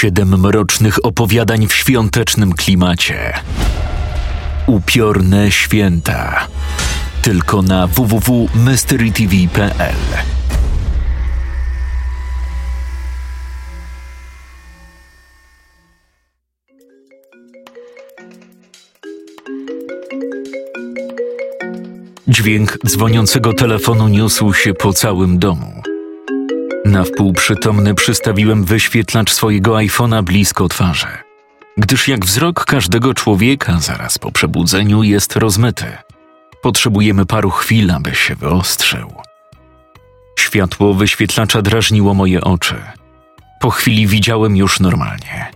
Siedem mrocznych opowiadań w świątecznym klimacie. Upiorne święta. Tylko na www.mysterytv.pl. Dźwięk dzwoniącego telefonu niósł się po całym domu. Na wpół przytomny przystawiłem wyświetlacz swojego iPhone'a blisko twarzy, gdyż jak wzrok każdego człowieka zaraz po przebudzeniu jest rozmyty. Potrzebujemy paru chwil, aby się wyostrzył. Światło wyświetlacza drażniło moje oczy. Po chwili widziałem już normalnie.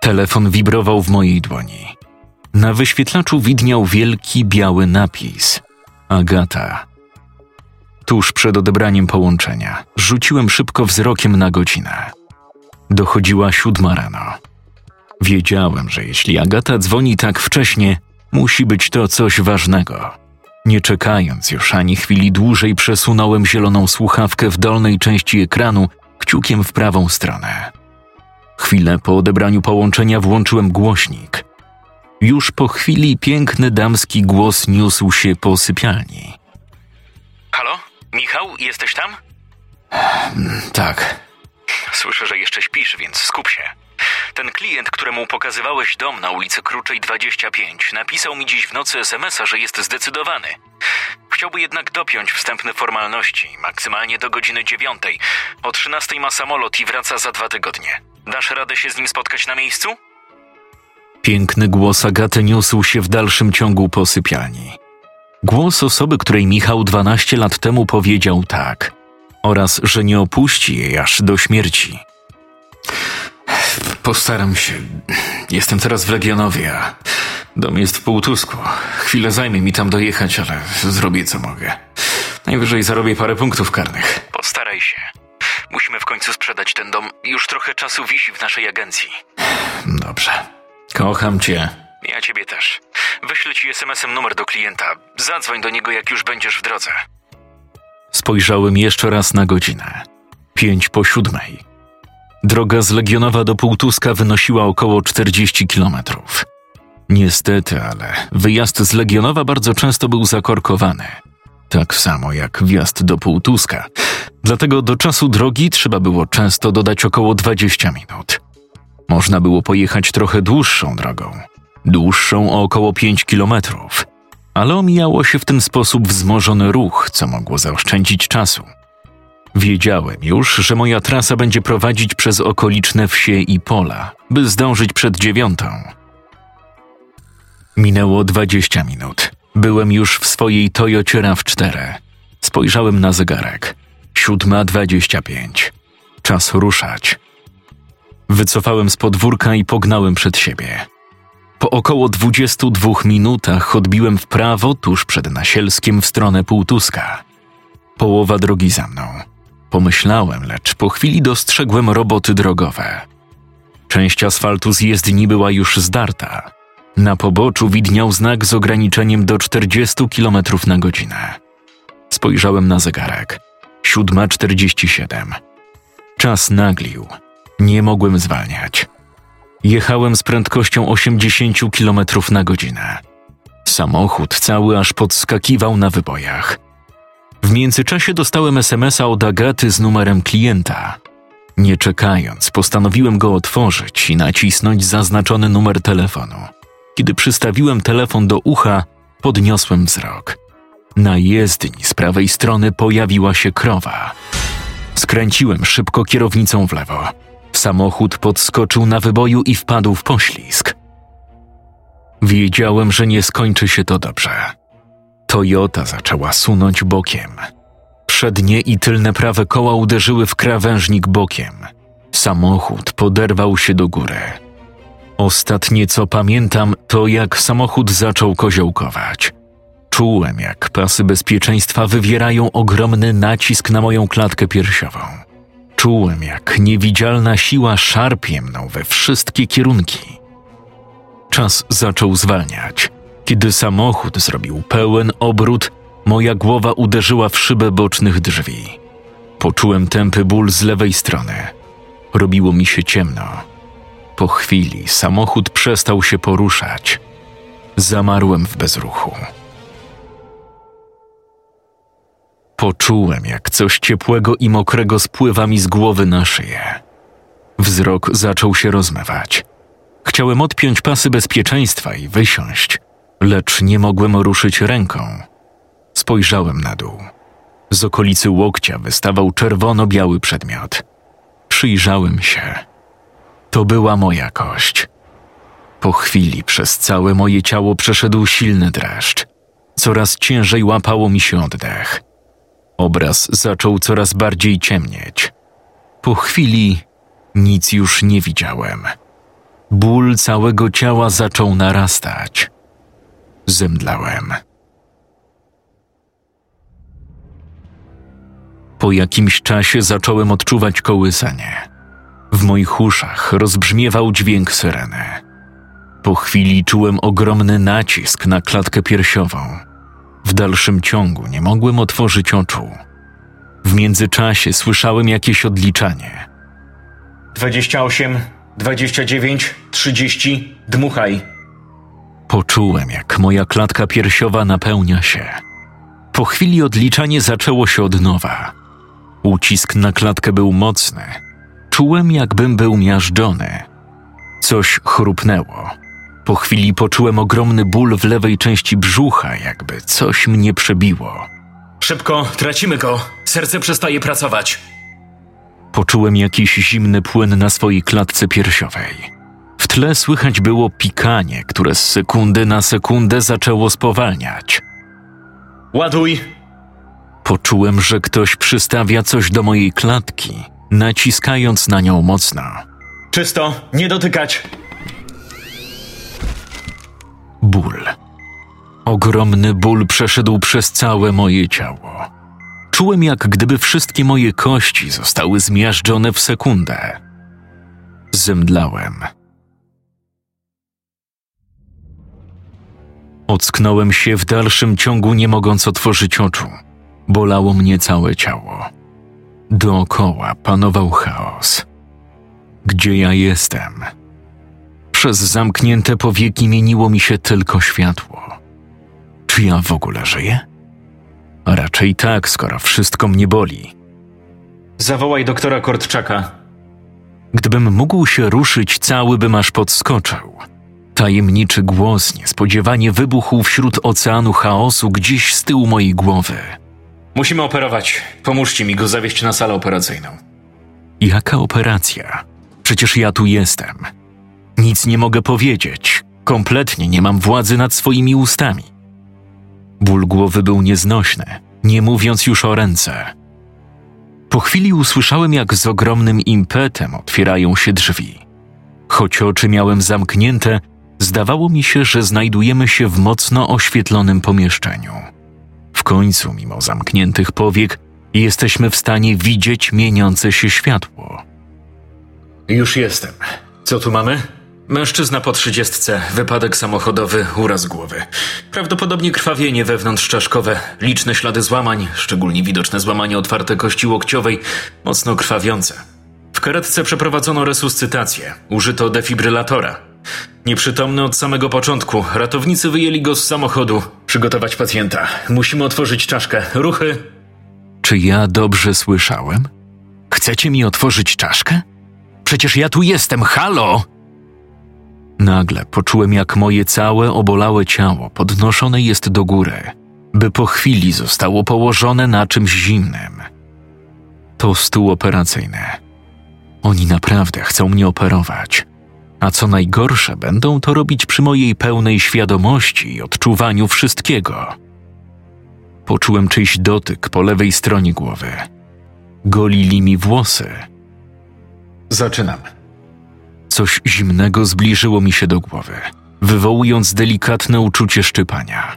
Telefon wibrował w mojej dłoni. Na wyświetlaczu widniał wielki biały napis – Agata. Tuż przed odebraniem połączenia rzuciłem szybko wzrokiem na godzinę. Dochodziła siódma rano. Wiedziałem, że jeśli Agata dzwoni tak wcześnie, musi być to coś ważnego. Nie czekając już ani chwili dłużej, przesunąłem zieloną słuchawkę w dolnej części ekranu kciukiem w prawą stronę. Chwilę po odebraniu połączenia włączyłem głośnik. Już po chwili piękny damski głos niósł się po sypialni. Halo? Michał, jesteś tam? Tak, Słyszę, że jeszcze śpisz, więc skup się. Ten klient, któremu pokazywałeś dom na ulicy Kruczej 25, napisał mi dziś w nocy SMS-a, że jest zdecydowany. Chciałby jednak dopiąć wstępne formalności, maksymalnie do godziny 9. O 13 ma samolot i wraca za dwa tygodnie. Dasz radę się z nim spotkać na miejscu? Piękny głos Agaty niósł się w dalszym ciągu po sypialni. Głos osoby, której Michał 12 lat temu powiedział tak, oraz że nie opuści jej aż do śmierci. Postaram się. Jestem teraz w Legionowie, a dom jest w Półtusku. Chwilę zajmie mi tam dojechać, ale zrobię co mogę. Najwyżej zarobię parę punktów karnych. Postaraj się. Musimy w końcu sprzedać ten dom. Już trochę czasu wisi w naszej agencji. Dobrze. Kocham cię. Ja ciebie też. Wyślę ci SMS-em numer do klienta. Zadzwoń do niego, jak już będziesz w drodze. Spojrzałem jeszcze raz na godzinę. Pięć po siódmej. Droga z Legionowa do Półtuska wynosiła około 40 kilometrów. Niestety, ale wyjazd z Legionowa bardzo często był zakorkowany. Tak samo jak wjazd do Półtuska. Dlatego do czasu drogi trzeba było często dodać około 20 minut. Można było pojechać trochę dłuższą drogą. Dłuższą o około 5 kilometrów. Ale omijało się w ten sposób wzmożony ruch, co mogło zaoszczędzić czasu. Wiedziałem już, że moja trasa będzie prowadzić przez okoliczne wsie i pola, by zdążyć przed dziewiątą. Minęło dwadzieścia minut. Byłem już w swojej Toyocie RAV4. Spojrzałem na zegarek. Siódma dwadzieścia pięć. Czas ruszać. Wycofałem z podwórka i pognałem przed siebie. Po około 22 minutach odbiłem w prawo tuż przed Nasielskiem w stronę Półtuska. Połowa drogi za mną. Pomyślałem, lecz po chwili dostrzegłem roboty drogowe. Część asfaltu z jezdni była już zdarta. Na poboczu widniał znak z ograniczeniem do 40 km na godzinę. Spojrzałem na zegarek. 7.47. Czas naglił. Nie mogłem zwalniać. Jechałem z prędkością 80 km na godzinę. Samochód cały aż podskakiwał na wybojach. W międzyczasie dostałem SMS-a od Agaty z numerem klienta. Nie czekając, postanowiłem go otworzyć i nacisnąć zaznaczony numer telefonu. Kiedy przystawiłem telefon do ucha, podniosłem wzrok. Na jezdni z prawej strony pojawiła się krowa. Skręciłem szybko kierownicą w lewo. Samochód podskoczył na wyboju i wpadł w poślizg. Wiedziałem, że nie skończy się to dobrze. Toyota zaczęła sunąć bokiem. Przednie i tylne prawe koła uderzyły w krawężnik bokiem. Samochód poderwał się do góry. Ostatnie co pamiętam, to jak samochód zaczął koziołkować. Czułem, jak pasy bezpieczeństwa wywierają ogromny nacisk na moją klatkę piersiową. Czułem, jak niewidzialna siła szarpie mną we wszystkie kierunki. Czas zaczął zwalniać. Kiedy samochód zrobił pełen obrót, moja głowa uderzyła w szybę bocznych drzwi. Poczułem tępy ból z lewej strony. Robiło mi się ciemno. Po chwili samochód przestał się poruszać. Zamarłem w bezruchu. Poczułem, jak coś ciepłego i mokrego spływa mi z głowy na szyję. Wzrok zaczął się rozmywać. Chciałem odpiąć pasy bezpieczeństwa i wysiąść, lecz nie mogłem ruszyć ręką. Spojrzałem na dół. Z okolicy łokcia wystawał czerwono-biały przedmiot. Przyjrzałem się. To była moja kość. Po chwili przez całe moje ciało przeszedł silny dreszcz. Coraz ciężej łapało mi się oddech. Obraz zaczął coraz bardziej ciemnieć. Po chwili nic już nie widziałem. Ból całego ciała zaczął narastać. Zemdlałem. Po jakimś czasie zacząłem odczuwać kołysanie. W moich uszach rozbrzmiewał dźwięk syreny. Po chwili czułem ogromny nacisk na klatkę piersiową. W dalszym ciągu nie mogłem otworzyć oczu. W międzyczasie słyszałem jakieś odliczanie. 28, 29, 30, dmuchaj. Poczułem, jak moja klatka piersiowa napełnia się. Po chwili odliczanie zaczęło się od nowa. Ucisk na klatkę był mocny. Czułem, jakbym był miażdżony. Coś chrupnęło. Po chwili poczułem ogromny ból w lewej części brzucha, jakby coś mnie przebiło. Szybko, tracimy go. Serce przestaje pracować. Poczułem jakiś zimny płyn na swojej klatce piersiowej. W tle słychać było pikanie, które z sekundy na sekundę zaczęło spowalniać. Ładuj. Poczułem, że ktoś przystawia coś do mojej klatki, naciskając na nią mocno. Czysto, nie dotykać. Ból. Ogromny ból przeszedł przez całe moje ciało. Czułem, jak gdyby wszystkie moje kości zostały zmiażdżone w sekundę. Zemdlałem. Ocknąłem się w dalszym ciągu, nie mogąc otworzyć oczu. Bolało mnie całe ciało. Dookoła panował chaos. Gdzie ja jestem? Przez zamknięte powieki mieniło mi się tylko światło. Czy ja w ogóle żyję? A raczej tak, skoro wszystko mnie boli. Zawołaj doktora Kortczaka. Gdybym mógł się ruszyć, cały bym aż podskoczył. Tajemniczy głos niespodziewanie wybuchł wśród oceanu chaosu gdzieś z tyłu mojej głowy. Musimy operować. Pomóżcie mi go zawieźć na salę operacyjną. Jaka operacja? Przecież ja tu jestem. Nic nie mogę powiedzieć. Kompletnie nie mam władzy nad swoimi ustami. Ból głowy był nieznośny, nie mówiąc już o ręce. Po chwili usłyszałem, jak z ogromnym impetem otwierają się drzwi. Choć oczy miałem zamknięte, zdawało mi się, że znajdujemy się w mocno oświetlonym pomieszczeniu. W końcu, mimo zamkniętych powiek, jesteśmy w stanie widzieć mieniące się światło. Już jestem. Co tu mamy? Mężczyzna po trzydziestce, wypadek samochodowy, uraz głowy. Prawdopodobnie krwawienie wewnątrzczaszkowe, liczne ślady złamań, szczególnie widoczne złamanie otwarte kości łokciowej, mocno krwawiące. W karetce przeprowadzono resuscytację, użyto defibrylatora. Nieprzytomny od samego początku, ratownicy wyjęli go z samochodu. Przygotować pacjenta. Musimy otworzyć czaszkę. Ruchy. Czy ja dobrze słyszałem? Chcecie mi otworzyć czaszkę? Przecież ja tu jestem, halo! Nagle poczułem, jak moje całe obolałe ciało podnoszone jest do góry, by po chwili zostało położone na czymś zimnym. To stół operacyjny. Oni naprawdę chcą mnie operować. A co najgorsze, będą to robić przy mojej pełnej świadomości i odczuwaniu wszystkiego. Poczułem czyjś dotyk po lewej stronie głowy. Golili mi włosy. Zaczynam. Coś zimnego zbliżyło mi się do głowy, wywołując delikatne uczucie szczypania.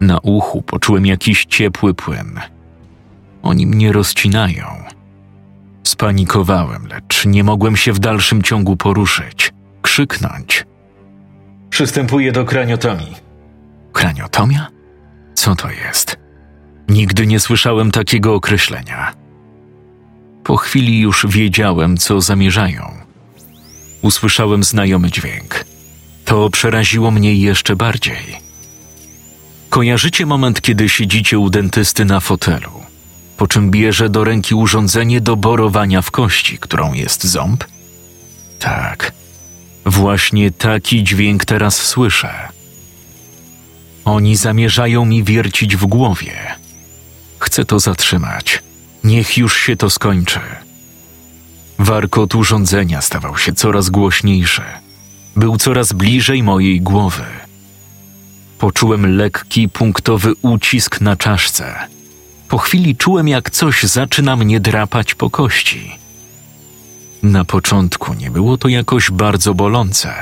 Na uchu poczułem jakiś ciepły płyn. Oni mnie rozcinają. Spanikowałem, lecz nie mogłem się w dalszym ciągu poruszyć, krzyknąć. Przystępuję do kraniotomii. Kraniotomia? Co to jest? Nigdy nie słyszałem takiego określenia. Po chwili już wiedziałem, co zamierzają. Usłyszałem znajomy dźwięk. To przeraziło mnie jeszcze bardziej. Kojarzycie moment, kiedy siedzicie u dentysty na fotelu, po czym bierze do ręki urządzenie do borowania w kości, którą jest ząb? Tak. Właśnie taki dźwięk teraz słyszę. Oni zamierzają mi wiercić w głowie. Chcę to zatrzymać. Niech już się to skończy. Warkot urządzenia stawał się coraz głośniejszy. Był coraz bliżej mojej głowy. Poczułem lekki, punktowy ucisk na czaszce. Po chwili czułem, jak coś zaczyna mnie drapać po kości. Na początku nie było to jakoś bardzo bolące.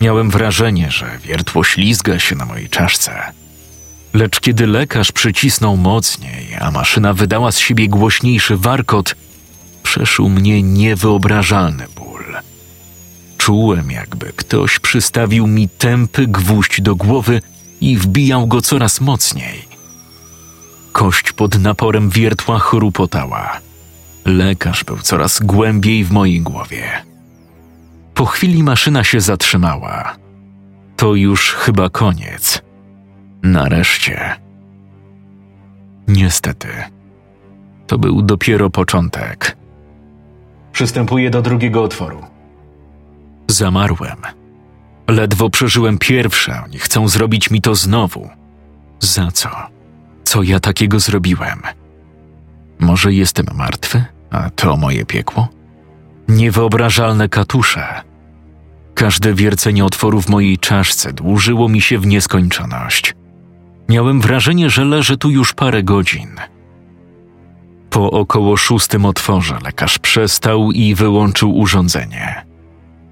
Miałem wrażenie, że wiertło ślizga się na mojej czaszce. Lecz kiedy lekarz przycisnął mocniej, a maszyna wydała z siebie głośniejszy warkot, przeszył mnie niewyobrażalny ból. Czułem, jakby ktoś przystawił mi tępy gwóźdź do głowy i wbijał go coraz mocniej. Kość pod naporem wiertła chrupotała. Lekarz był coraz głębiej w mojej głowie. Po chwili maszyna się zatrzymała. To już chyba koniec. Nareszcie. Niestety, to był dopiero początek. Przystępuję do drugiego otworu. Zamarłem. Ledwo przeżyłem pierwsze, oni chcą zrobić mi to znowu. Za co? Co ja takiego zrobiłem? Może jestem martwy, a to moje piekło? Niewyobrażalne katusze. Każde wiercenie otworu w mojej czaszce dłużyło mi się w nieskończoność. Miałem wrażenie, że leżę tu już parę godzin. Po około szóstym otworze lekarz przestał i wyłączył urządzenie.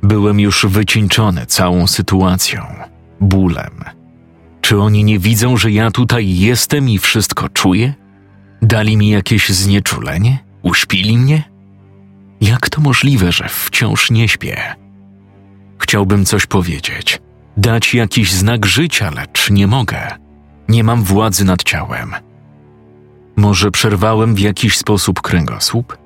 Byłem już wycieńczony całą sytuacją, bólem. Czy oni nie widzą, że ja tutaj jestem i wszystko czuję? Dali mi jakieś znieczulenie? Uśpili mnie? Jak to możliwe, że wciąż nie śpię? Chciałbym coś powiedzieć, dać jakiś znak życia, lecz nie mogę. Nie mam władzy nad ciałem. Może przerwałem w jakiś sposób kręgosłup?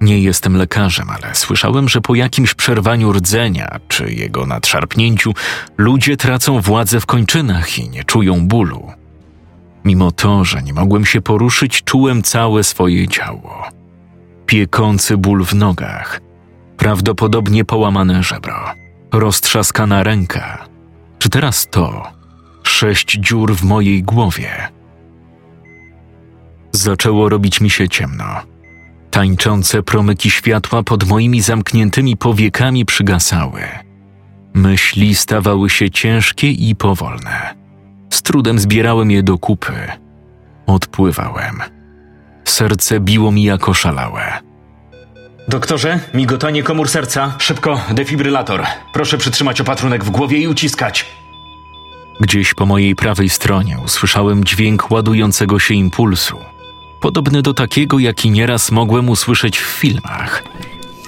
Nie jestem lekarzem, ale słyszałem, że po jakimś przerwaniu rdzenia czy jego nadszarpnięciu ludzie tracą władzę w kończynach i nie czują bólu. Mimo to, że nie mogłem się poruszyć, czułem całe swoje ciało. Piekący ból w nogach, prawdopodobnie połamane żebro, roztrzaskana ręka. Czy teraz to sześć dziur w mojej głowie? Zaczęło robić mi się ciemno. Tańczące promyki światła pod moimi zamkniętymi powiekami przygasały. Myśli stawały się ciężkie i powolne. Z trudem zbierałem je do kupy. Odpływałem. Serce biło mi jako szalałe. Doktorze, migotanie komór serca. Szybko, defibrylator. Proszę przytrzymać opatrunek w głowie i uciskać. Gdzieś po mojej prawej stronie usłyszałem dźwięk ładującego się impulsu podobny do takiego, jaki nieraz mogłem usłyszeć w filmach.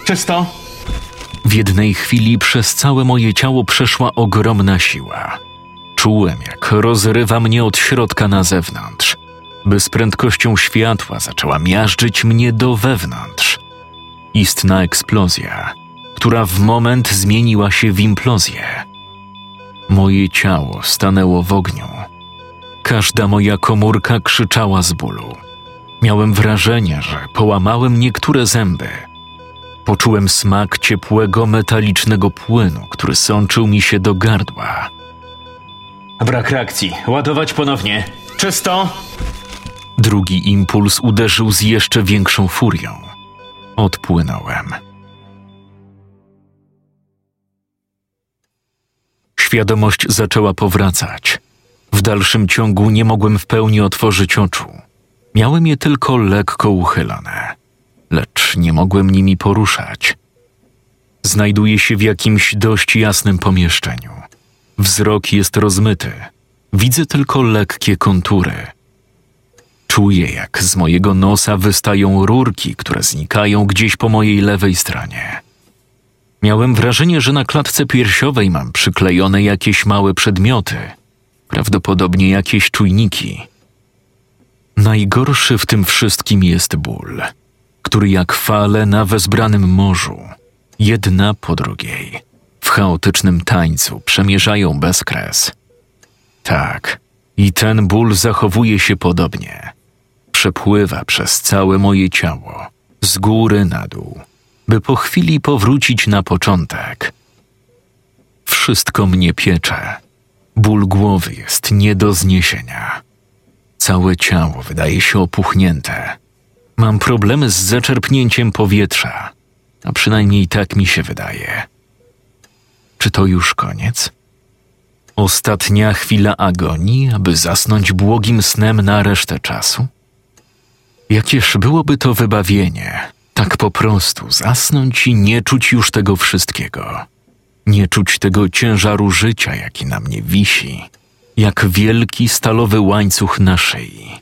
Czysto? W jednej chwili przez całe moje ciało przeszła ogromna siła. Czułem, jak rozrywa mnie od środka na zewnątrz, by z prędkością światła zaczęła miażdżyć mnie do wewnątrz. Istna eksplozja, która w moment zmieniła się w implozję. Moje ciało stanęło w ogniu. Każda moja komórka krzyczała z bólu. Miałem wrażenie, że połamałem niektóre zęby. Poczułem smak ciepłego, metalicznego płynu, który sączył mi się do gardła. Brak reakcji. Ładować ponownie. Czysto! Drugi impuls uderzył z jeszcze większą furią. Odpłynąłem. Świadomość zaczęła powracać. W dalszym ciągu nie mogłem w pełni otworzyć oczu. Miałem je tylko lekko uchylone, lecz nie mogłem nimi poruszać. Znajduję się w jakimś dość jasnym pomieszczeniu. Wzrok jest rozmyty. Widzę tylko lekkie kontury. Czuję, jak z mojego nosa wystają rurki, które znikają gdzieś po mojej lewej stronie. Miałem wrażenie, że na klatce piersiowej mam przyklejone jakieś małe przedmioty, prawdopodobnie jakieś czujniki. Najgorszy w tym wszystkim jest ból, który jak fale na wezbranym morzu, jedna po drugiej, w chaotycznym tańcu przemierzają bezkres. Tak, i ten ból zachowuje się podobnie. Przepływa przez całe moje ciało, z góry na dół, by po chwili powrócić na początek. Wszystko mnie piecze. Ból głowy jest nie do zniesienia. Całe ciało wydaje się opuchnięte. Mam problemy z zaczerpnięciem powietrza, a przynajmniej tak mi się wydaje. Czy to już koniec? Ostatnia chwila agonii, aby zasnąć błogim snem na resztę czasu? Jakież byłoby to wybawienie, tak po prostu zasnąć i nie czuć już tego wszystkiego. Nie czuć tego ciężaru życia, jaki na mnie wisi, jak wielki stalowy łańcuch na szyi.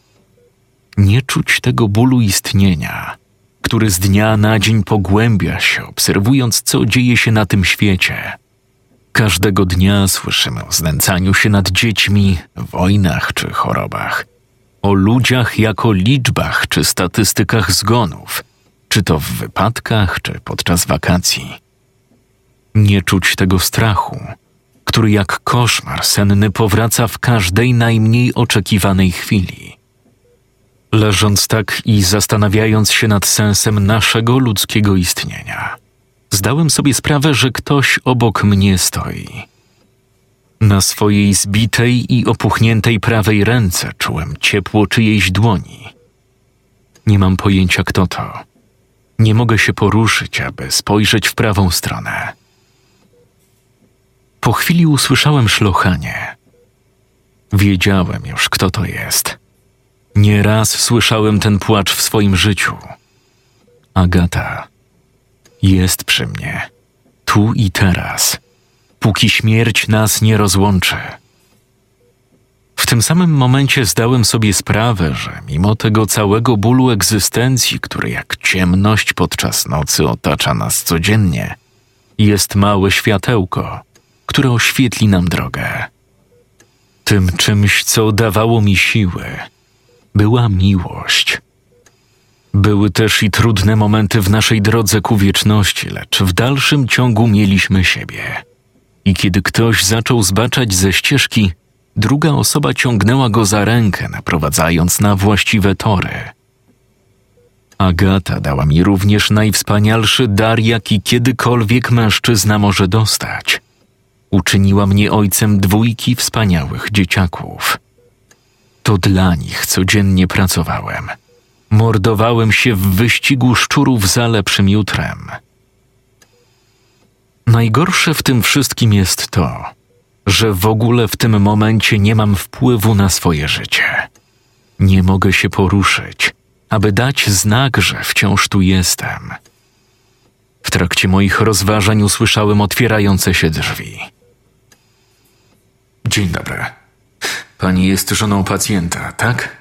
Nie czuć tego bólu istnienia, który z dnia na dzień pogłębia się, obserwując, co dzieje się na tym świecie. Każdego dnia słyszymy o znęcaniu się nad dziećmi, wojnach czy chorobach, o ludziach jako liczbach czy statystykach zgonów, czy to w wypadkach, czy podczas wakacji. Nie czuć tego strachu, który jak koszmar senny powraca w każdej najmniej oczekiwanej chwili. Leżąc tak i zastanawiając się nad sensem naszego ludzkiego istnienia, zdałem sobie sprawę, że ktoś obok mnie stoi. Na swojej zbitej i opuchniętej prawej ręce czułem ciepło czyjejś dłoni. Nie mam pojęcia, kto to. Nie mogę się poruszyć, aby spojrzeć w prawą stronę. Po chwili usłyszałem szlochanie. Wiedziałem już, kto to jest. Nieraz słyszałem ten płacz w swoim życiu. Agata jest przy mnie, tu i teraz, póki śmierć nas nie rozłączy. W tym samym momencie zdałem sobie sprawę, że mimo tego całego bólu egzystencji, który jak ciemność podczas nocy otacza nas codziennie, jest małe światełko, które oświetli nam drogę. Tym czymś, co dawało mi siły, była miłość. Były też i trudne momenty w naszej drodze ku wieczności, lecz w dalszym ciągu mieliśmy siebie. I kiedy ktoś zaczął zbaczać ze ścieżki, druga osoba ciągnęła go za rękę, naprowadzając na właściwe tory. Agata dała mi również najwspanialszy dar, jaki kiedykolwiek mężczyzna może dostać. Uczyniła mnie ojcem dwójki wspaniałych dzieciaków. To dla nich codziennie pracowałem. Mordowałem się w wyścigu szczurów za lepszym jutrem. Najgorsze w tym wszystkim jest to, że w ogóle w tym momencie nie mam wpływu na swoje życie. Nie mogę się poruszyć, aby dać znak, że wciąż tu jestem. W trakcie moich rozważań usłyszałem otwierające się drzwi. Dzień dobry. Pani jest żoną pacjenta, tak?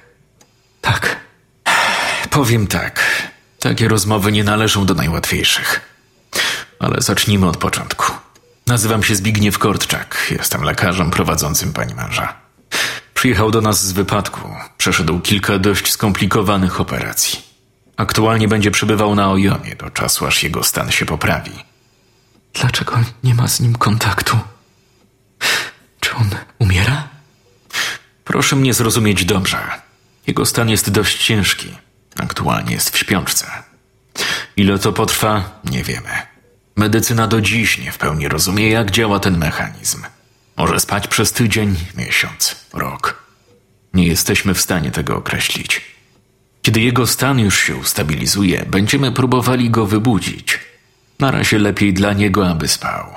Tak. Powiem tak. Takie rozmowy nie należą do najłatwiejszych. Ale zacznijmy od początku. Nazywam się Zbigniew Kortczak. Jestem lekarzem prowadzącym pani męża. Przyjechał do nas z wypadku. Przeszedł kilka dość skomplikowanych operacji. Aktualnie będzie przebywał na Ojomie do czasu, aż jego stan się poprawi. Dlaczego nie ma z nim kontaktu? On umiera? Proszę mnie zrozumieć dobrze. Jego stan jest dość ciężki. Aktualnie jest w śpiączce. Ile to potrwa, nie wiemy. Medycyna do dziś nie w pełni rozumie, jak działa ten mechanizm. Może spać przez tydzień, miesiąc, rok. Nie jesteśmy w stanie tego określić. Kiedy jego stan już się ustabilizuje, będziemy próbowali go wybudzić. Na razie lepiej dla niego, aby spał.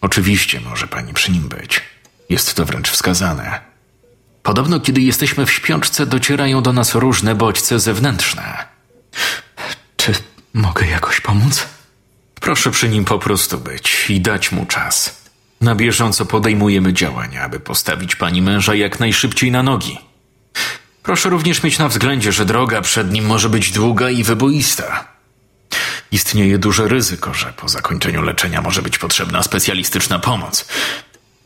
Oczywiście może pani przy nim być. Jest to wręcz wskazane. Podobno, kiedy jesteśmy w śpiączce, docierają do nas różne bodźce zewnętrzne. Czy mogę jakoś pomóc? Proszę przy nim po prostu być i dać mu czas. Na bieżąco podejmujemy działania, aby postawić pani męża jak najszybciej na nogi. Proszę również mieć na względzie, że droga przed nim może być długa i wyboista. Istnieje duże ryzyko, że po zakończeniu leczenia może być potrzebna specjalistyczna pomoc.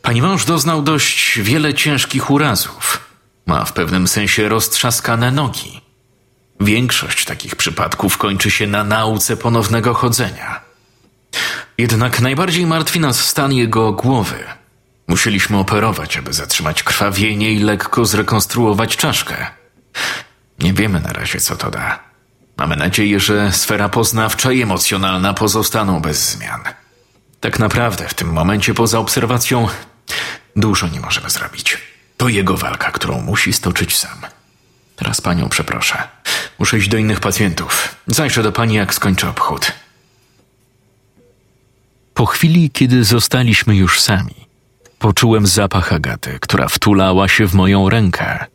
Pani mąż doznał dość wiele ciężkich urazów. Ma w pewnym sensie roztrzaskane nogi. Większość takich przypadków kończy się na nauce ponownego chodzenia. Jednak najbardziej martwi nas stan jego głowy. Musieliśmy operować, aby zatrzymać krwawienie i lekko zrekonstruować czaszkę. Nie wiemy na razie, co to da. Mamy nadzieję, że sfera poznawcza i emocjonalna pozostaną bez zmian. Tak naprawdę w tym momencie poza obserwacją dużo nie możemy zrobić. To jego walka, którą musi stoczyć sam. Teraz panią przeproszę. Muszę iść do innych pacjentów. Zajrzę do pani, jak skończę obchód. Po chwili, kiedy zostaliśmy już sami, poczułem zapach Agaty, która wtulała się w moją rękę.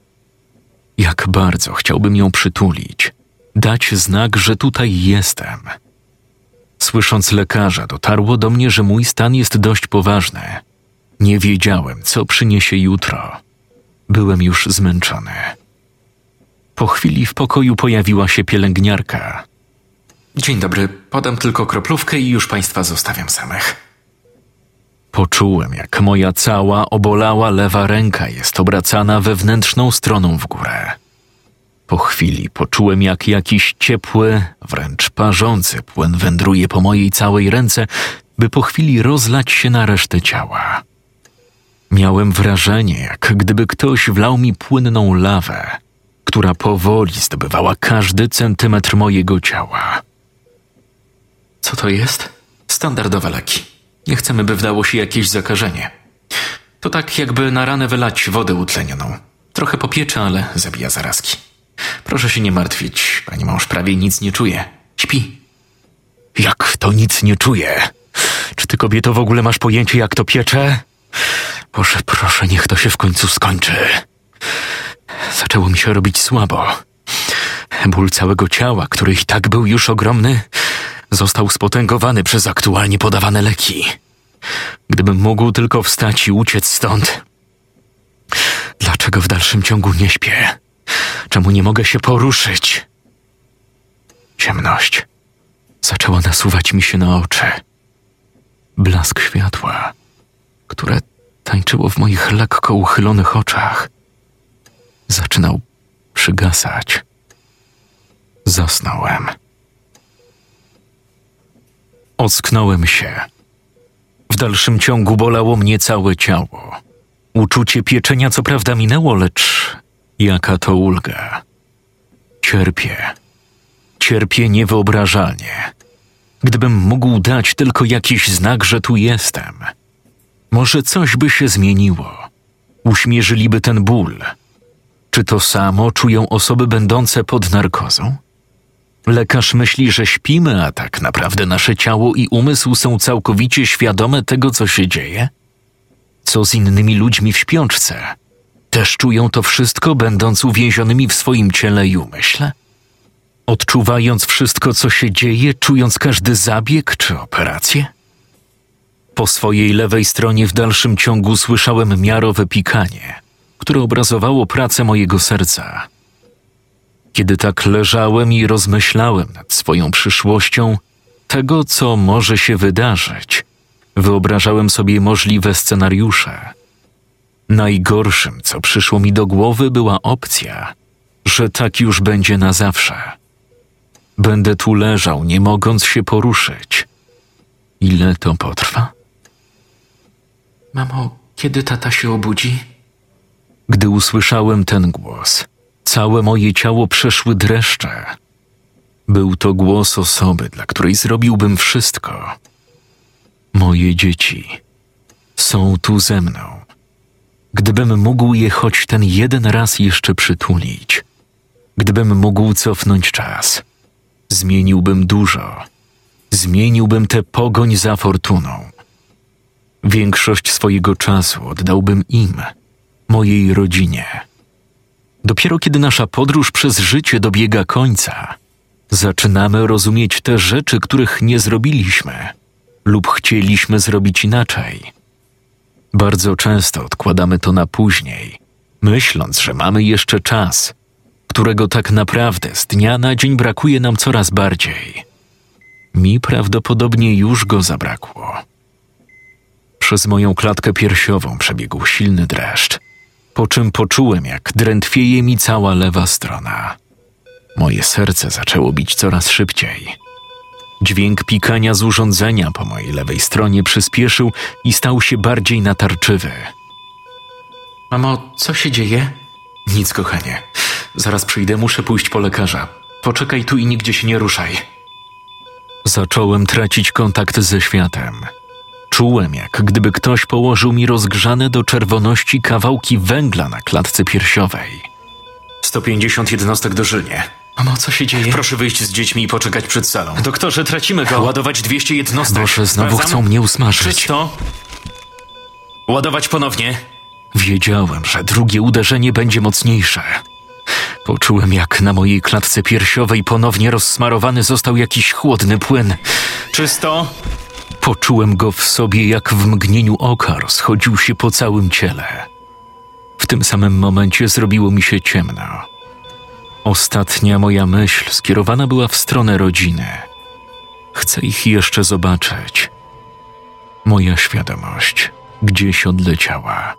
Jak bardzo chciałbym ją przytulić, dać znak, że tutaj jestem. Słysząc lekarza, dotarło do mnie, że mój stan jest dość poważny. Nie wiedziałem, co przyniesie jutro. Byłem już zmęczony. Po chwili w pokoju pojawiła się pielęgniarka. Dzień dobry, podam tylko kroplówkę i już państwa zostawiam samych. Poczułem, jak moja cała obolała lewa ręka jest obracana wewnętrzną stroną w górę. Po chwili poczułem, jak jakiś ciepły, wręcz parzący płyn wędruje po mojej całej ręce, by po chwili rozlać się na resztę ciała. Miałem wrażenie, jak gdyby ktoś wlał mi płynną lawę, która powoli zdobywała każdy centymetr mojego ciała. Co to jest? Standardowe leki. Nie chcemy, by wdało się jakieś zakażenie. To tak, jakby na ranę wylać wodę utlenioną. Trochę popiecze, ale zabija zarazki. Proszę się nie martwić, pani mąż prawie nic nie czuje. Śpi. Jak to nic nie czuje? Czy ty, kobieto, w ogóle masz pojęcie, jak to piecze? Boże, proszę, niech to się w końcu skończy. Zaczęło mi się robić słabo. Ból całego ciała, który i tak był już ogromny, został spotęgowany przez aktualnie podawane leki. Gdybym mógł tylko wstać i uciec stąd. Dlaczego w dalszym ciągu nie śpię? Czemu nie mogę się poruszyć? Ciemność zaczęła nasuwać mi się na oczy. Blask światła, które tańczyło w moich lekko uchylonych oczach, zaczynał przygasać. Zasnąłem. Ocknąłem się. W dalszym ciągu bolało mnie całe ciało. Uczucie pieczenia co prawda minęło, lecz jaka to ulga. Cierpię. Cierpię niewyobrażalnie. Gdybym mógł dać tylko jakiś znak, że tu jestem, może coś by się zmieniło. Uśmierzyliby ten ból. Czy to samo czują osoby będące pod narkozą? Lekarz myśli, że śpimy, a tak naprawdę nasze ciało i umysł są całkowicie świadome tego, co się dzieje? Co z innymi ludźmi w śpiączce? Też czują to wszystko, będąc uwięzionymi w swoim ciele i umyśle? Odczuwając wszystko, co się dzieje, czując każdy zabieg czy operację? Po swojej lewej stronie w dalszym ciągu słyszałem miarowe pikanie, które obrazowało pracę mojego serca. Kiedy tak leżałem i rozmyślałem nad swoją przyszłością, tego, co może się wydarzyć, wyobrażałem sobie możliwe scenariusze. Najgorszym, co przyszło mi do głowy, była opcja, że tak już będzie na zawsze. Będę tu leżał, nie mogąc się poruszyć. Ile to potrwa? Mamo, kiedy tata się obudzi? Gdy usłyszałem ten głos, całe moje ciało przeszły dreszcze. Był to głos osoby, dla której zrobiłbym wszystko. Moje dzieci są tu ze mną. Gdybym mógł je choć ten jeden raz jeszcze przytulić, gdybym mógł cofnąć czas, zmieniłbym dużo. Zmieniłbym tę pogoń za fortuną. Większość swojego czasu oddałbym im, mojej rodzinie. Dopiero kiedy nasza podróż przez życie dobiega końca, Zaczynamy rozumieć te rzeczy, których nie zrobiliśmy lub chcieliśmy zrobić inaczej. Bardzo często odkładamy to na później, myśląc, że mamy jeszcze czas, którego tak naprawdę z dnia na dzień brakuje nam coraz bardziej. Mi prawdopodobnie już go zabrakło. Przez moją klatkę piersiową przebiegł silny dreszcz, po czym poczułem, jak drętwieje mi cała lewa strona. Moje serce zaczęło bić coraz szybciej. Dźwięk pikania z urządzenia po mojej lewej stronie przyspieszył i stał się bardziej natarczywy. Mamo, co się dzieje? Nic, kochanie. Zaraz przyjdę, muszę pójść po lekarza. Poczekaj tu i nigdzie się nie ruszaj. Zacząłem tracić kontakt ze światem. Czułem, jak gdyby ktoś położył mi rozgrzane do czerwoności kawałki węgla na klatce piersiowej. 150 jednostek dożylnie. Mamo, co się dzieje? Proszę wyjść z dziećmi i poczekać przed salą. Doktorze, tracimy go. Ładować 200 jednostek. Boże, znowu Sprawdzam. chcą mnie usmażyć. Czysto. Ładować ponownie. Wiedziałem, że drugie uderzenie będzie mocniejsze. Poczułem, jak na mojej klatce piersiowej ponownie rozsmarowany został jakiś chłodny płyn. Czysto. Poczułem go w sobie, jak w mgnieniu oka rozchodził się po całym ciele. W tym samym momencie zrobiło mi się ciemno. Ostatnia moja myśl skierowana była w stronę rodziny. Chcę ich jeszcze zobaczyć. Moja świadomość gdzieś odleciała.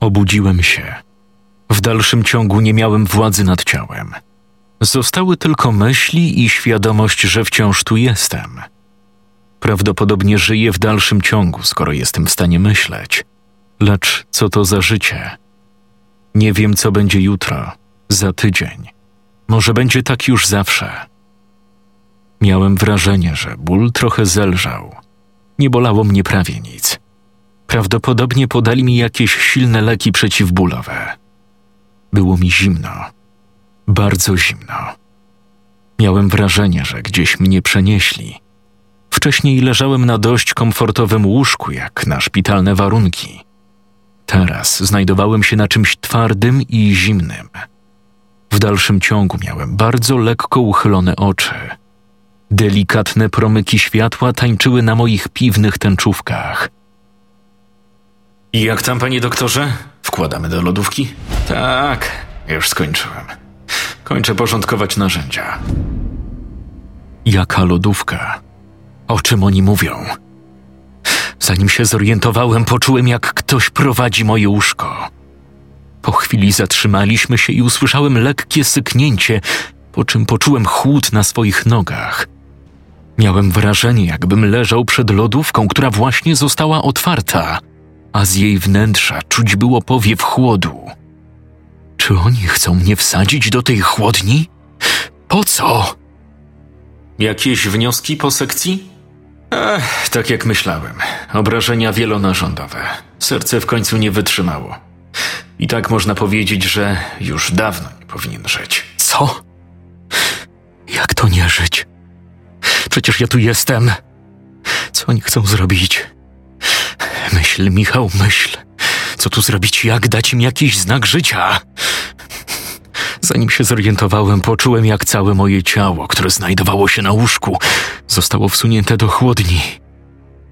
Obudziłem się. W dalszym ciągu nie miałem władzy nad ciałem. Zostały tylko myśli i świadomość, że wciąż tu jestem. Prawdopodobnie żyję w dalszym ciągu, skoro jestem w stanie myśleć. Lecz co to za życie? Nie wiem, co będzie jutro, za tydzień. Może będzie tak już zawsze. Miałem wrażenie, że ból trochę zelżał. Nie bolało mnie prawie nic. Prawdopodobnie podali mi jakieś silne leki przeciwbólowe. Było mi zimno. Bardzo zimno. Miałem wrażenie, że gdzieś mnie przenieśli. Wcześniej leżałem na dość komfortowym łóżku, jak na szpitalne warunki. Teraz znajdowałem się na czymś twardym i zimnym. W dalszym ciągu miałem bardzo lekko uchylone oczy. Delikatne promyki światła tańczyły na moich piwnych tęczówkach. Jak tam, panie doktorze? Wkładamy do lodówki? Tak, już skończyłem. Kończę porządkować narzędzia. Jaka lodówka? O czym oni mówią? Zanim się zorientowałem, poczułem, jak ktoś prowadzi moje łóżko. Po chwili zatrzymaliśmy się i usłyszałem lekkie syknięcie, po czym poczułem chłód na swoich nogach. Miałem wrażenie, jakbym leżał przed lodówką, która właśnie została otwarta, a z jej wnętrza czuć było powiew chłodu. Czy oni chcą mnie wsadzić do tej chłodni? Po co? Jakieś wnioski po sekcji? Ech, tak jak myślałem. Obrażenia wielonarządowe. Serce w końcu nie wytrzymało. I tak można powiedzieć, że już dawno nie powinien żyć. Co? Jak to nie żyć? Przecież ja tu jestem. Co oni chcą zrobić? Myśl, Michał, myśl. Co tu zrobić? Jak dać im jakiś znak życia? Zanim się zorientowałem, poczułem, jak całe moje ciało, które znajdowało się na łóżku, zostało wsunięte do chłodni.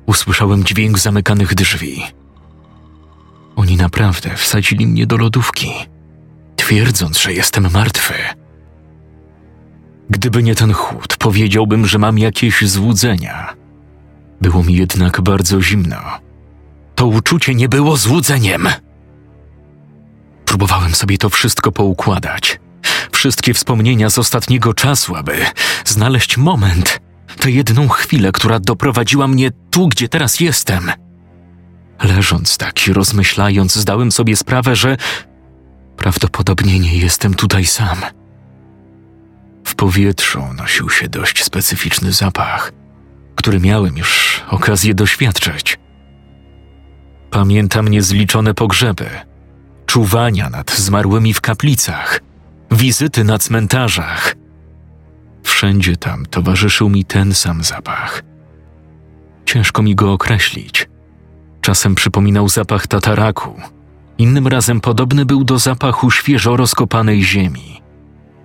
Usłyszałem dźwięk zamykanych drzwi. Oni naprawdę wsadzili mnie do lodówki, twierdząc, że jestem martwy. Gdyby nie ten chłód, powiedziałbym, że mam jakieś złudzenia. Było mi jednak bardzo zimno. To uczucie nie było złudzeniem. Próbowałem sobie to wszystko poukładać. Wszystkie wspomnienia z ostatniego czasu, aby znaleźć moment, tę jedną chwilę, która doprowadziła mnie tu, gdzie teraz jestem. Leżąc tak i rozmyślając, zdałem sobie sprawę, że prawdopodobnie nie jestem tutaj sam. W powietrzu nosił się dość specyficzny zapach, który miałem już okazję doświadczyć. Pamiętam niezliczone pogrzeby, czuwania nad zmarłymi w kaplicach, wizyty na cmentarzach. Wszędzie tam towarzyszył mi ten sam zapach. Ciężko mi go określić. Czasem przypominał zapach tataraku, Innym razem podobny był do zapachu świeżo rozkopanej ziemi,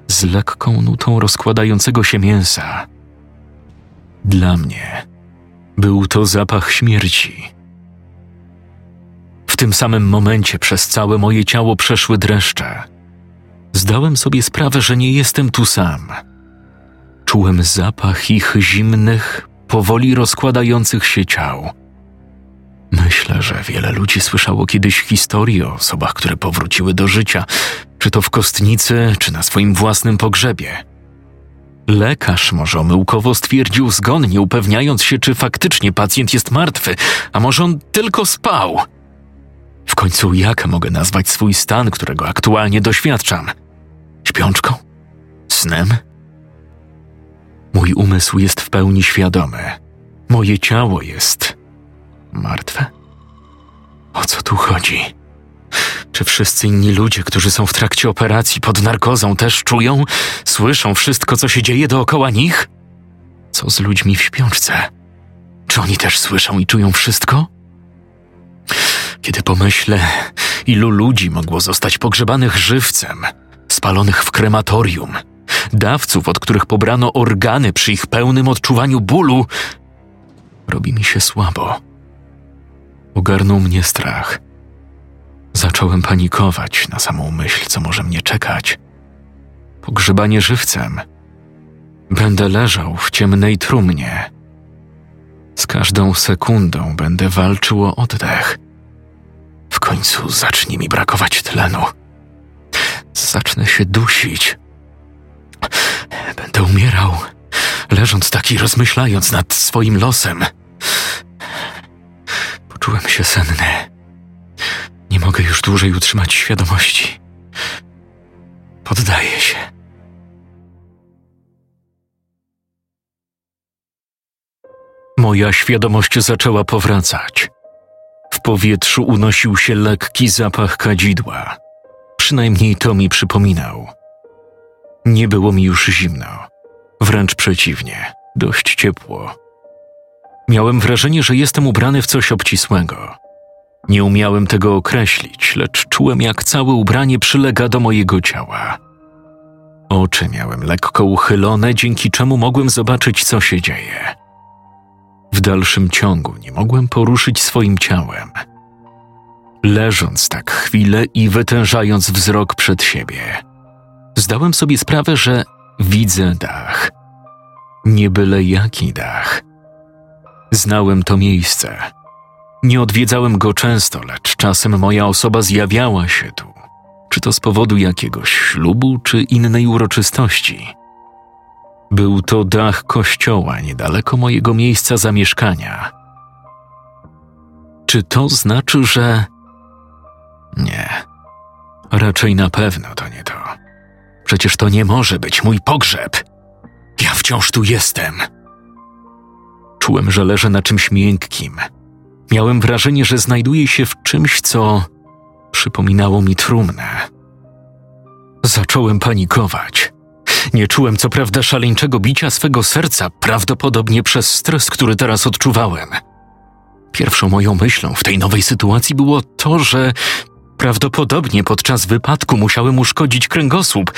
z lekką nutą rozkładającego się mięsa. Dla mnie był to zapach śmierci. W tym samym momencie przez całe moje ciało przeszły dreszcze. Zdałem sobie sprawę, że nie jestem tu sam. Czułem zapach ich zimnych, powoli rozkładających się ciał. Myślę, że wiele ludzi słyszało kiedyś historie o osobach, które powróciły do życia, czy to w kostnicy, czy na swoim własnym pogrzebie. Lekarz może omyłkowo stwierdził zgon, nie upewniając się, czy faktycznie pacjent jest martwy, a może on tylko spał. W końcu jak mogę nazwać swój stan, którego aktualnie doświadczam? Śpiączką? Snem? Mój umysł jest w pełni świadomy. Moje ciało jest martwe. O co tu chodzi? Czy wszyscy inni ludzie, którzy są w trakcie operacji pod narkozą, też czują, słyszą wszystko, co się dzieje dookoła nich? Co z ludźmi w śpiączce? Czy oni też słyszą i czują wszystko? Kiedy pomyślę, ilu ludzi mogło zostać pogrzebanych żywcem, spalonych w krematorium, dawców, od których pobrano organy przy ich pełnym odczuwaniu bólu, robi mi się słabo. Ogarnął mnie strach. Zacząłem panikować na samą myśl, co może mnie czekać. Pogrzebanie żywcem. Będę leżał w ciemnej trumnie. Z każdą sekundą będę walczył o oddech. Końcu zacznie mi brakować tlenu. Zacznę się dusić. Będę umierał, leżąc taki, rozmyślając nad swoim losem. Poczułem się senny. Nie mogę już dłużej utrzymać świadomości. Poddaję się. Moja świadomość zaczęła powracać. Powietrzu unosił się lekki zapach kadzidła. Przynajmniej to mi przypominał. Nie było mi już zimno. Wręcz przeciwnie, dość ciepło. Miałem wrażenie, że jestem ubrany w coś obcisłego. Nie umiałem tego określić, lecz czułem, jak całe ubranie przylega do mojego ciała. Oczy miałem lekko uchylone, dzięki czemu mogłem zobaczyć, co się dzieje. W dalszym ciągu nie mogłem poruszyć swoim ciałem. Leżąc tak chwilę i wytężając wzrok przed siebie, zdałem sobie sprawę, że widzę dach. Nie byle jaki dach. Znałem to miejsce. Nie odwiedzałem go często, lecz czasem moja osoba zjawiała się tu, czy to z powodu jakiegoś ślubu, czy innej uroczystości. Był to dach kościoła niedaleko mojego miejsca zamieszkania. Czy to znaczy, że. Nie. Raczej na pewno to nie to. Przecież to nie może być mój pogrzeb. Ja wciąż tu jestem. Czułem, że leżę na czymś miękkim. Miałem wrażenie, że znajduję się w czymś, co przypominało mi trumnę. Zacząłem panikować. Nie czułem co prawda szaleńczego bicia swego serca, prawdopodobnie przez stres, który teraz odczuwałem. Pierwszą moją myślą w tej nowej sytuacji było to, że prawdopodobnie podczas wypadku musiałem uszkodzić kręgosłup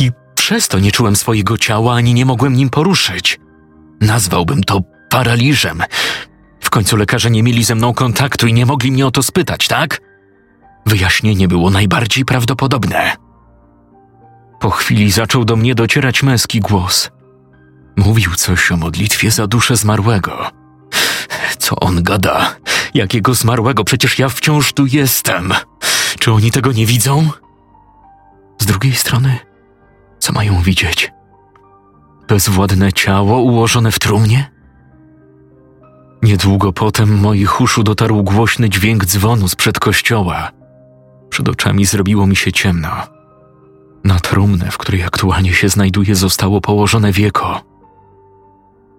i przez to nie czułem swojego ciała ani nie mogłem nim poruszyć. Nazwałbym to paraliżem. W końcu lekarze nie mieli ze mną kontaktu i nie mogli mnie o to spytać, tak? Wyjaśnienie było najbardziej prawdopodobne. Po chwili zaczął do mnie docierać męski głos. Mówił coś o modlitwie za duszę zmarłego. Co on gada? Jakiego zmarłego? Przecież ja wciąż tu jestem. Czy oni tego nie widzą? Z drugiej strony, co mają widzieć? Bezwładne ciało ułożone w trumnie? Niedługo potem moich uszu dotarł głośny dźwięk dzwonu sprzed kościoła. Przed oczami zrobiło mi się ciemno. Na trumnę, w której aktualnie się znajduję, zostało położone wieko.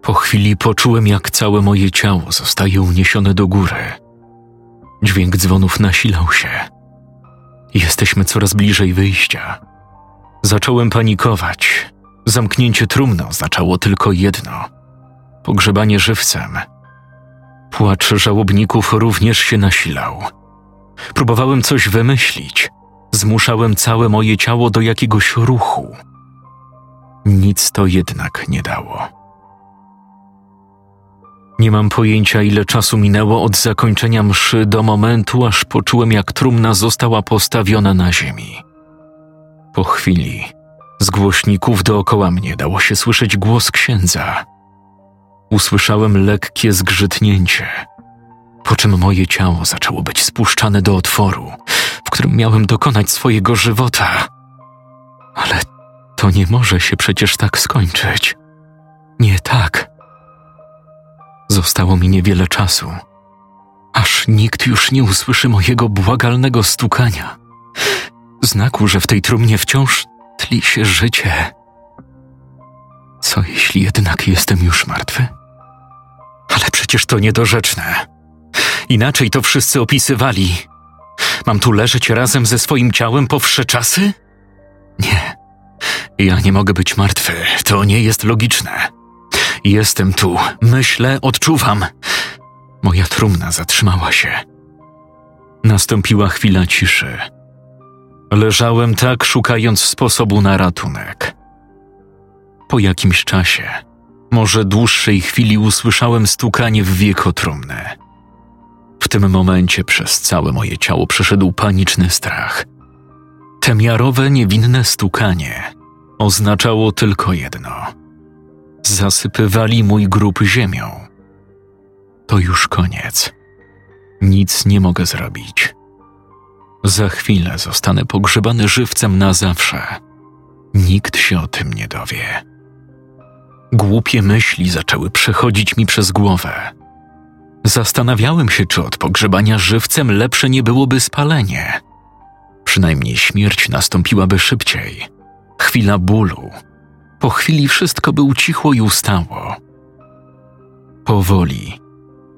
Po chwili poczułem, jak całe moje ciało zostaje uniesione do góry. Dźwięk dzwonów nasilał się. Jesteśmy coraz bliżej wyjścia. Zacząłem panikować. Zamknięcie trumny oznaczało tylko jedno: pogrzebanie żywcem. Płacz żałobników również się nasilał. Próbowałem coś wymyślić. Zmuszałem całe moje ciało do jakiegoś ruchu. Nic to jednak nie dało. Nie mam pojęcia, ile czasu minęło od zakończenia mszy do momentu, aż poczułem, jak trumna została postawiona na ziemi. Po chwili z głośników dookoła mnie dało się słyszeć głos księdza. Usłyszałem lekkie zgrzytnięcie, po czym moje ciało zaczęło być spuszczane do otworu, którym miałem dokonać swojego żywota. Ale to nie może się przecież tak skończyć. Nie tak. Zostało mi niewiele czasu, aż nikt już nie usłyszy mojego błagalnego stukania. Znaku, że w tej trumnie wciąż tli się życie. Co jeśli jednak jestem już martwy? Ale przecież to niedorzeczne. Inaczej to wszyscy opisywali. Mam tu leżeć razem ze swoim ciałem po wsze czasy? Nie. Ja nie mogę być martwy. To nie jest logiczne. Jestem tu, myślę, odczuwam. Moja trumna zatrzymała się. Nastąpiła chwila ciszy. Leżałem tak, szukając sposobu na ratunek. Po jakimś czasie, może dłuższej chwili, usłyszałem stukanie w wieko trumny. W tym momencie przez całe moje ciało przeszedł paniczny strach. Te miarowe, niewinne stukanie oznaczało tylko jedno. Zasypywali mój grób ziemią. To już koniec. Nic nie mogę zrobić. Za chwilę zostanę pogrzebany żywcem na zawsze. Nikt się o tym nie dowie. Głupie myśli zaczęły przechodzić mi przez głowę. Zastanawiałem się, czy od pogrzebania żywcem lepsze nie byłoby spalenie. Przynajmniej śmierć nastąpiłaby szybciej. Chwila bólu. Po chwili wszystko by ucichło i ustało. Powoli,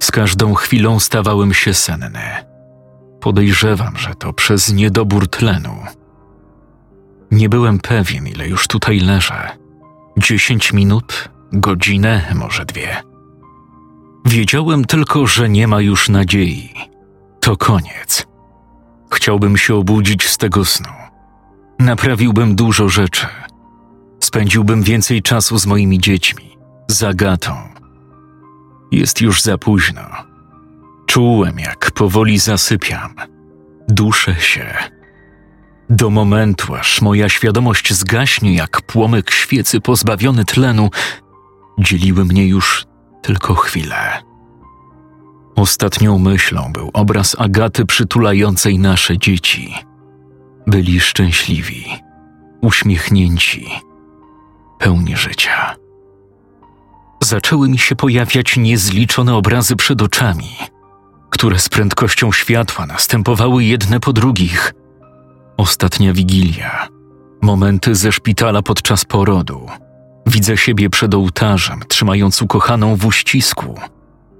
z każdą chwilą stawałem się senny. Podejrzewam, że to przez niedobór tlenu. Nie byłem pewien, ile już tutaj leżę. Dziesięć minut, godzinę, może dwie. Wiedziałem tylko, że nie ma już nadziei. To koniec. Chciałbym się obudzić z tego snu. Naprawiłbym dużo rzeczy. Spędziłbym więcej czasu z moimi dziećmi, z Agatą. Jest już za późno. Czułem, jak powoli zasypiam. Duszę się. Do momentu, aż moja świadomość zgaśnie jak płomyk świecy pozbawiony tlenu, dzieliły mnie już tylko chwilę. Ostatnią myślą był obraz Agaty przytulającej nasze dzieci. Byli szczęśliwi, uśmiechnięci, pełni życia. Zaczęły mi się pojawiać niezliczone obrazy przed oczami, które z prędkością światła następowały jedne po drugich. Ostatnia wigilia, momenty ze szpitala podczas porodu. Widzę siebie przed ołtarzem, trzymając ukochaną w uścisku.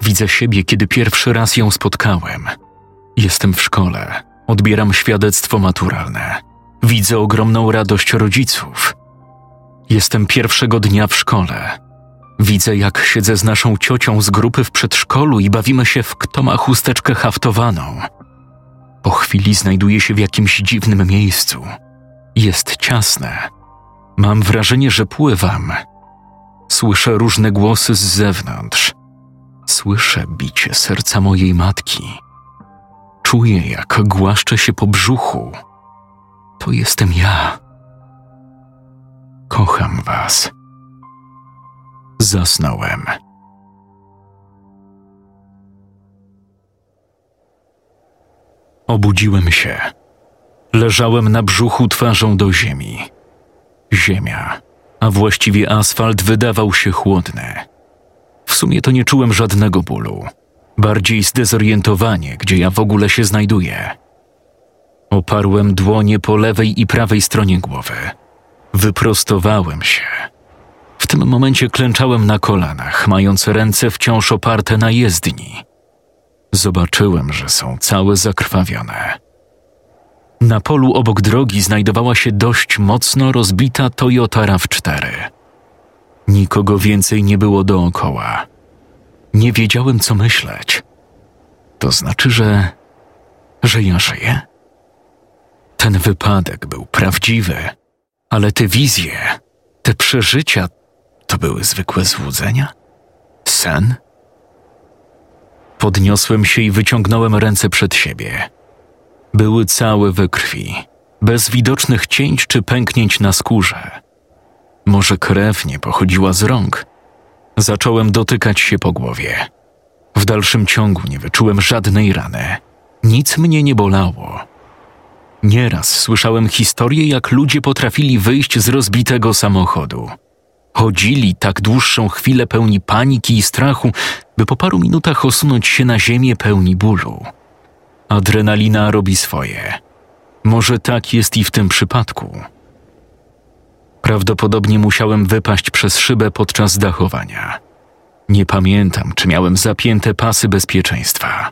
Widzę siebie, kiedy pierwszy raz ją spotkałem. Jestem w szkole, odbieram świadectwo maturalne. Widzę ogromną radość rodziców. Jestem pierwszego dnia w szkole. Widzę, jak siedzę z naszą ciocią z grupy w przedszkolu i bawimy się w kto ma chusteczkę haftowaną. Po chwili znajduję się w jakimś dziwnym miejscu. Jest ciasne. Mam wrażenie, że pływam. Słyszę różne głosy z zewnątrz. Słyszę bicie serca mojej matki. Czuję, jak głaszczę się po brzuchu. To jestem ja. Kocham was. Zasnąłem. Obudziłem się. Leżałem na brzuchu twarzą do ziemi. Ziemia, a właściwie asfalt wydawał się chłodny. W sumie to nie czułem żadnego bólu, bardziej zdezorientowanie, gdzie ja w ogóle się znajduję. Oparłem dłonie po lewej i prawej stronie głowy. Wyprostowałem się. W tym momencie klęczałem na kolanach, mając ręce wciąż oparte na jezdni. Zobaczyłem, że są całe zakrwawione. Na polu obok drogi znajdowała się dość mocno rozbita Toyota RAV4. Nikogo więcej nie było dookoła. Nie wiedziałem, co myśleć. To znaczy, że. że ja żyję? Ten wypadek był prawdziwy, ale te wizje, te przeżycia to były zwykłe złudzenia? Sen? Podniosłem się i wyciągnąłem ręce przed siebie. Były całe we krwi, bez widocznych cięć czy pęknięć na skórze. Może krew nie pochodziła z rąk. Zacząłem dotykać się po głowie. W dalszym ciągu nie wyczułem żadnej rany. Nic mnie nie bolało. Nieraz słyszałem historie, jak ludzie potrafili wyjść z rozbitego samochodu. Chodzili tak dłuższą chwilę pełni paniki i strachu, by po paru minutach osunąć się na ziemię pełni bólu. Adrenalina robi swoje. Może tak jest i w tym przypadku. Prawdopodobnie musiałem wypaść przez szybę podczas dachowania. Nie pamiętam, czy miałem zapięte pasy bezpieczeństwa.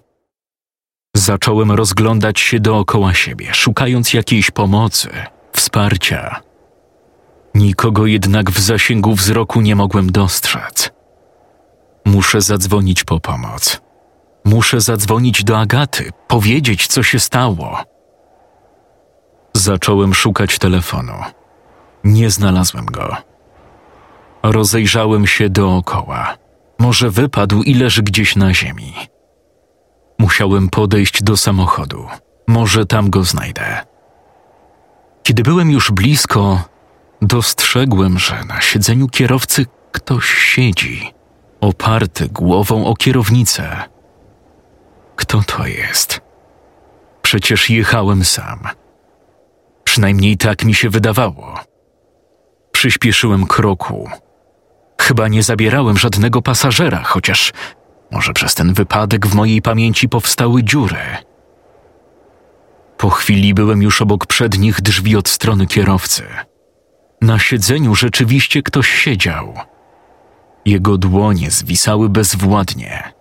Zacząłem rozglądać się dookoła siebie, szukając jakiejś pomocy, wsparcia. Nikogo jednak w zasięgu wzroku nie mogłem dostrzec. Muszę zadzwonić po pomoc. Muszę zadzwonić do Agaty, powiedzieć, co się stało. Zacząłem szukać telefonu. Nie znalazłem go. Rozejrzałem się dookoła. Może wypadł i leży gdzieś na ziemi. Musiałem podejść do samochodu. Może tam go znajdę. Kiedy byłem już blisko, dostrzegłem, że na siedzeniu kierowcy ktoś siedzi, oparty głową o kierownicę. Kto to jest? Przecież jechałem sam. Przynajmniej tak mi się wydawało. Przyspieszyłem kroku. Chyba nie zabierałem żadnego pasażera, chociaż może przez ten wypadek w mojej pamięci powstały dziury. Po chwili byłem już obok przednich drzwi od strony kierowcy. Na siedzeniu rzeczywiście ktoś siedział. Jego dłonie zwisały bezwładnie.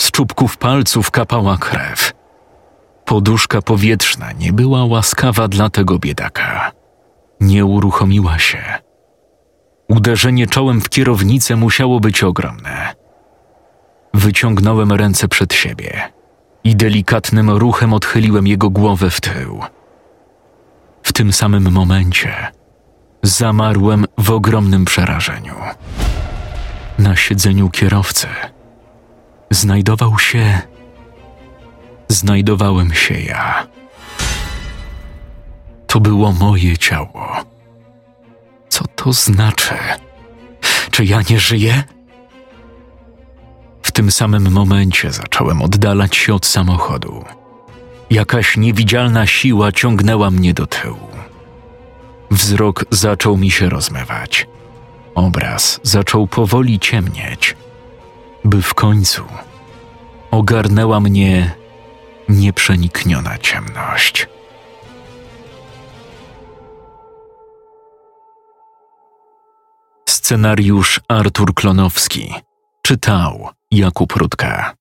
Z czubków palców kapała krew. Poduszka powietrzna nie była łaskawa dla tego biedaka. Nie uruchomiła się. Uderzenie czołem w kierownicę musiało być ogromne. Wyciągnąłem ręce przed siebie i delikatnym ruchem odchyliłem jego głowę w tył. W tym samym momencie zamarłem w ogromnym przerażeniu. Na siedzeniu kierowcy znajdował się. Znajdowałem się ja. To było moje ciało. Co to znaczy? Czy ja nie żyję? W tym samym momencie zacząłem oddalać się od samochodu. Jakaś niewidzialna siła ciągnęła mnie do tyłu. Wzrok zaczął mi się rozmywać. Obraz zaczął powoli ciemnieć, by w końcu ogarnęła mnie nieprzenikniona ciemność. Scenariusz Artur Klonowski czytał Jakub Rutka.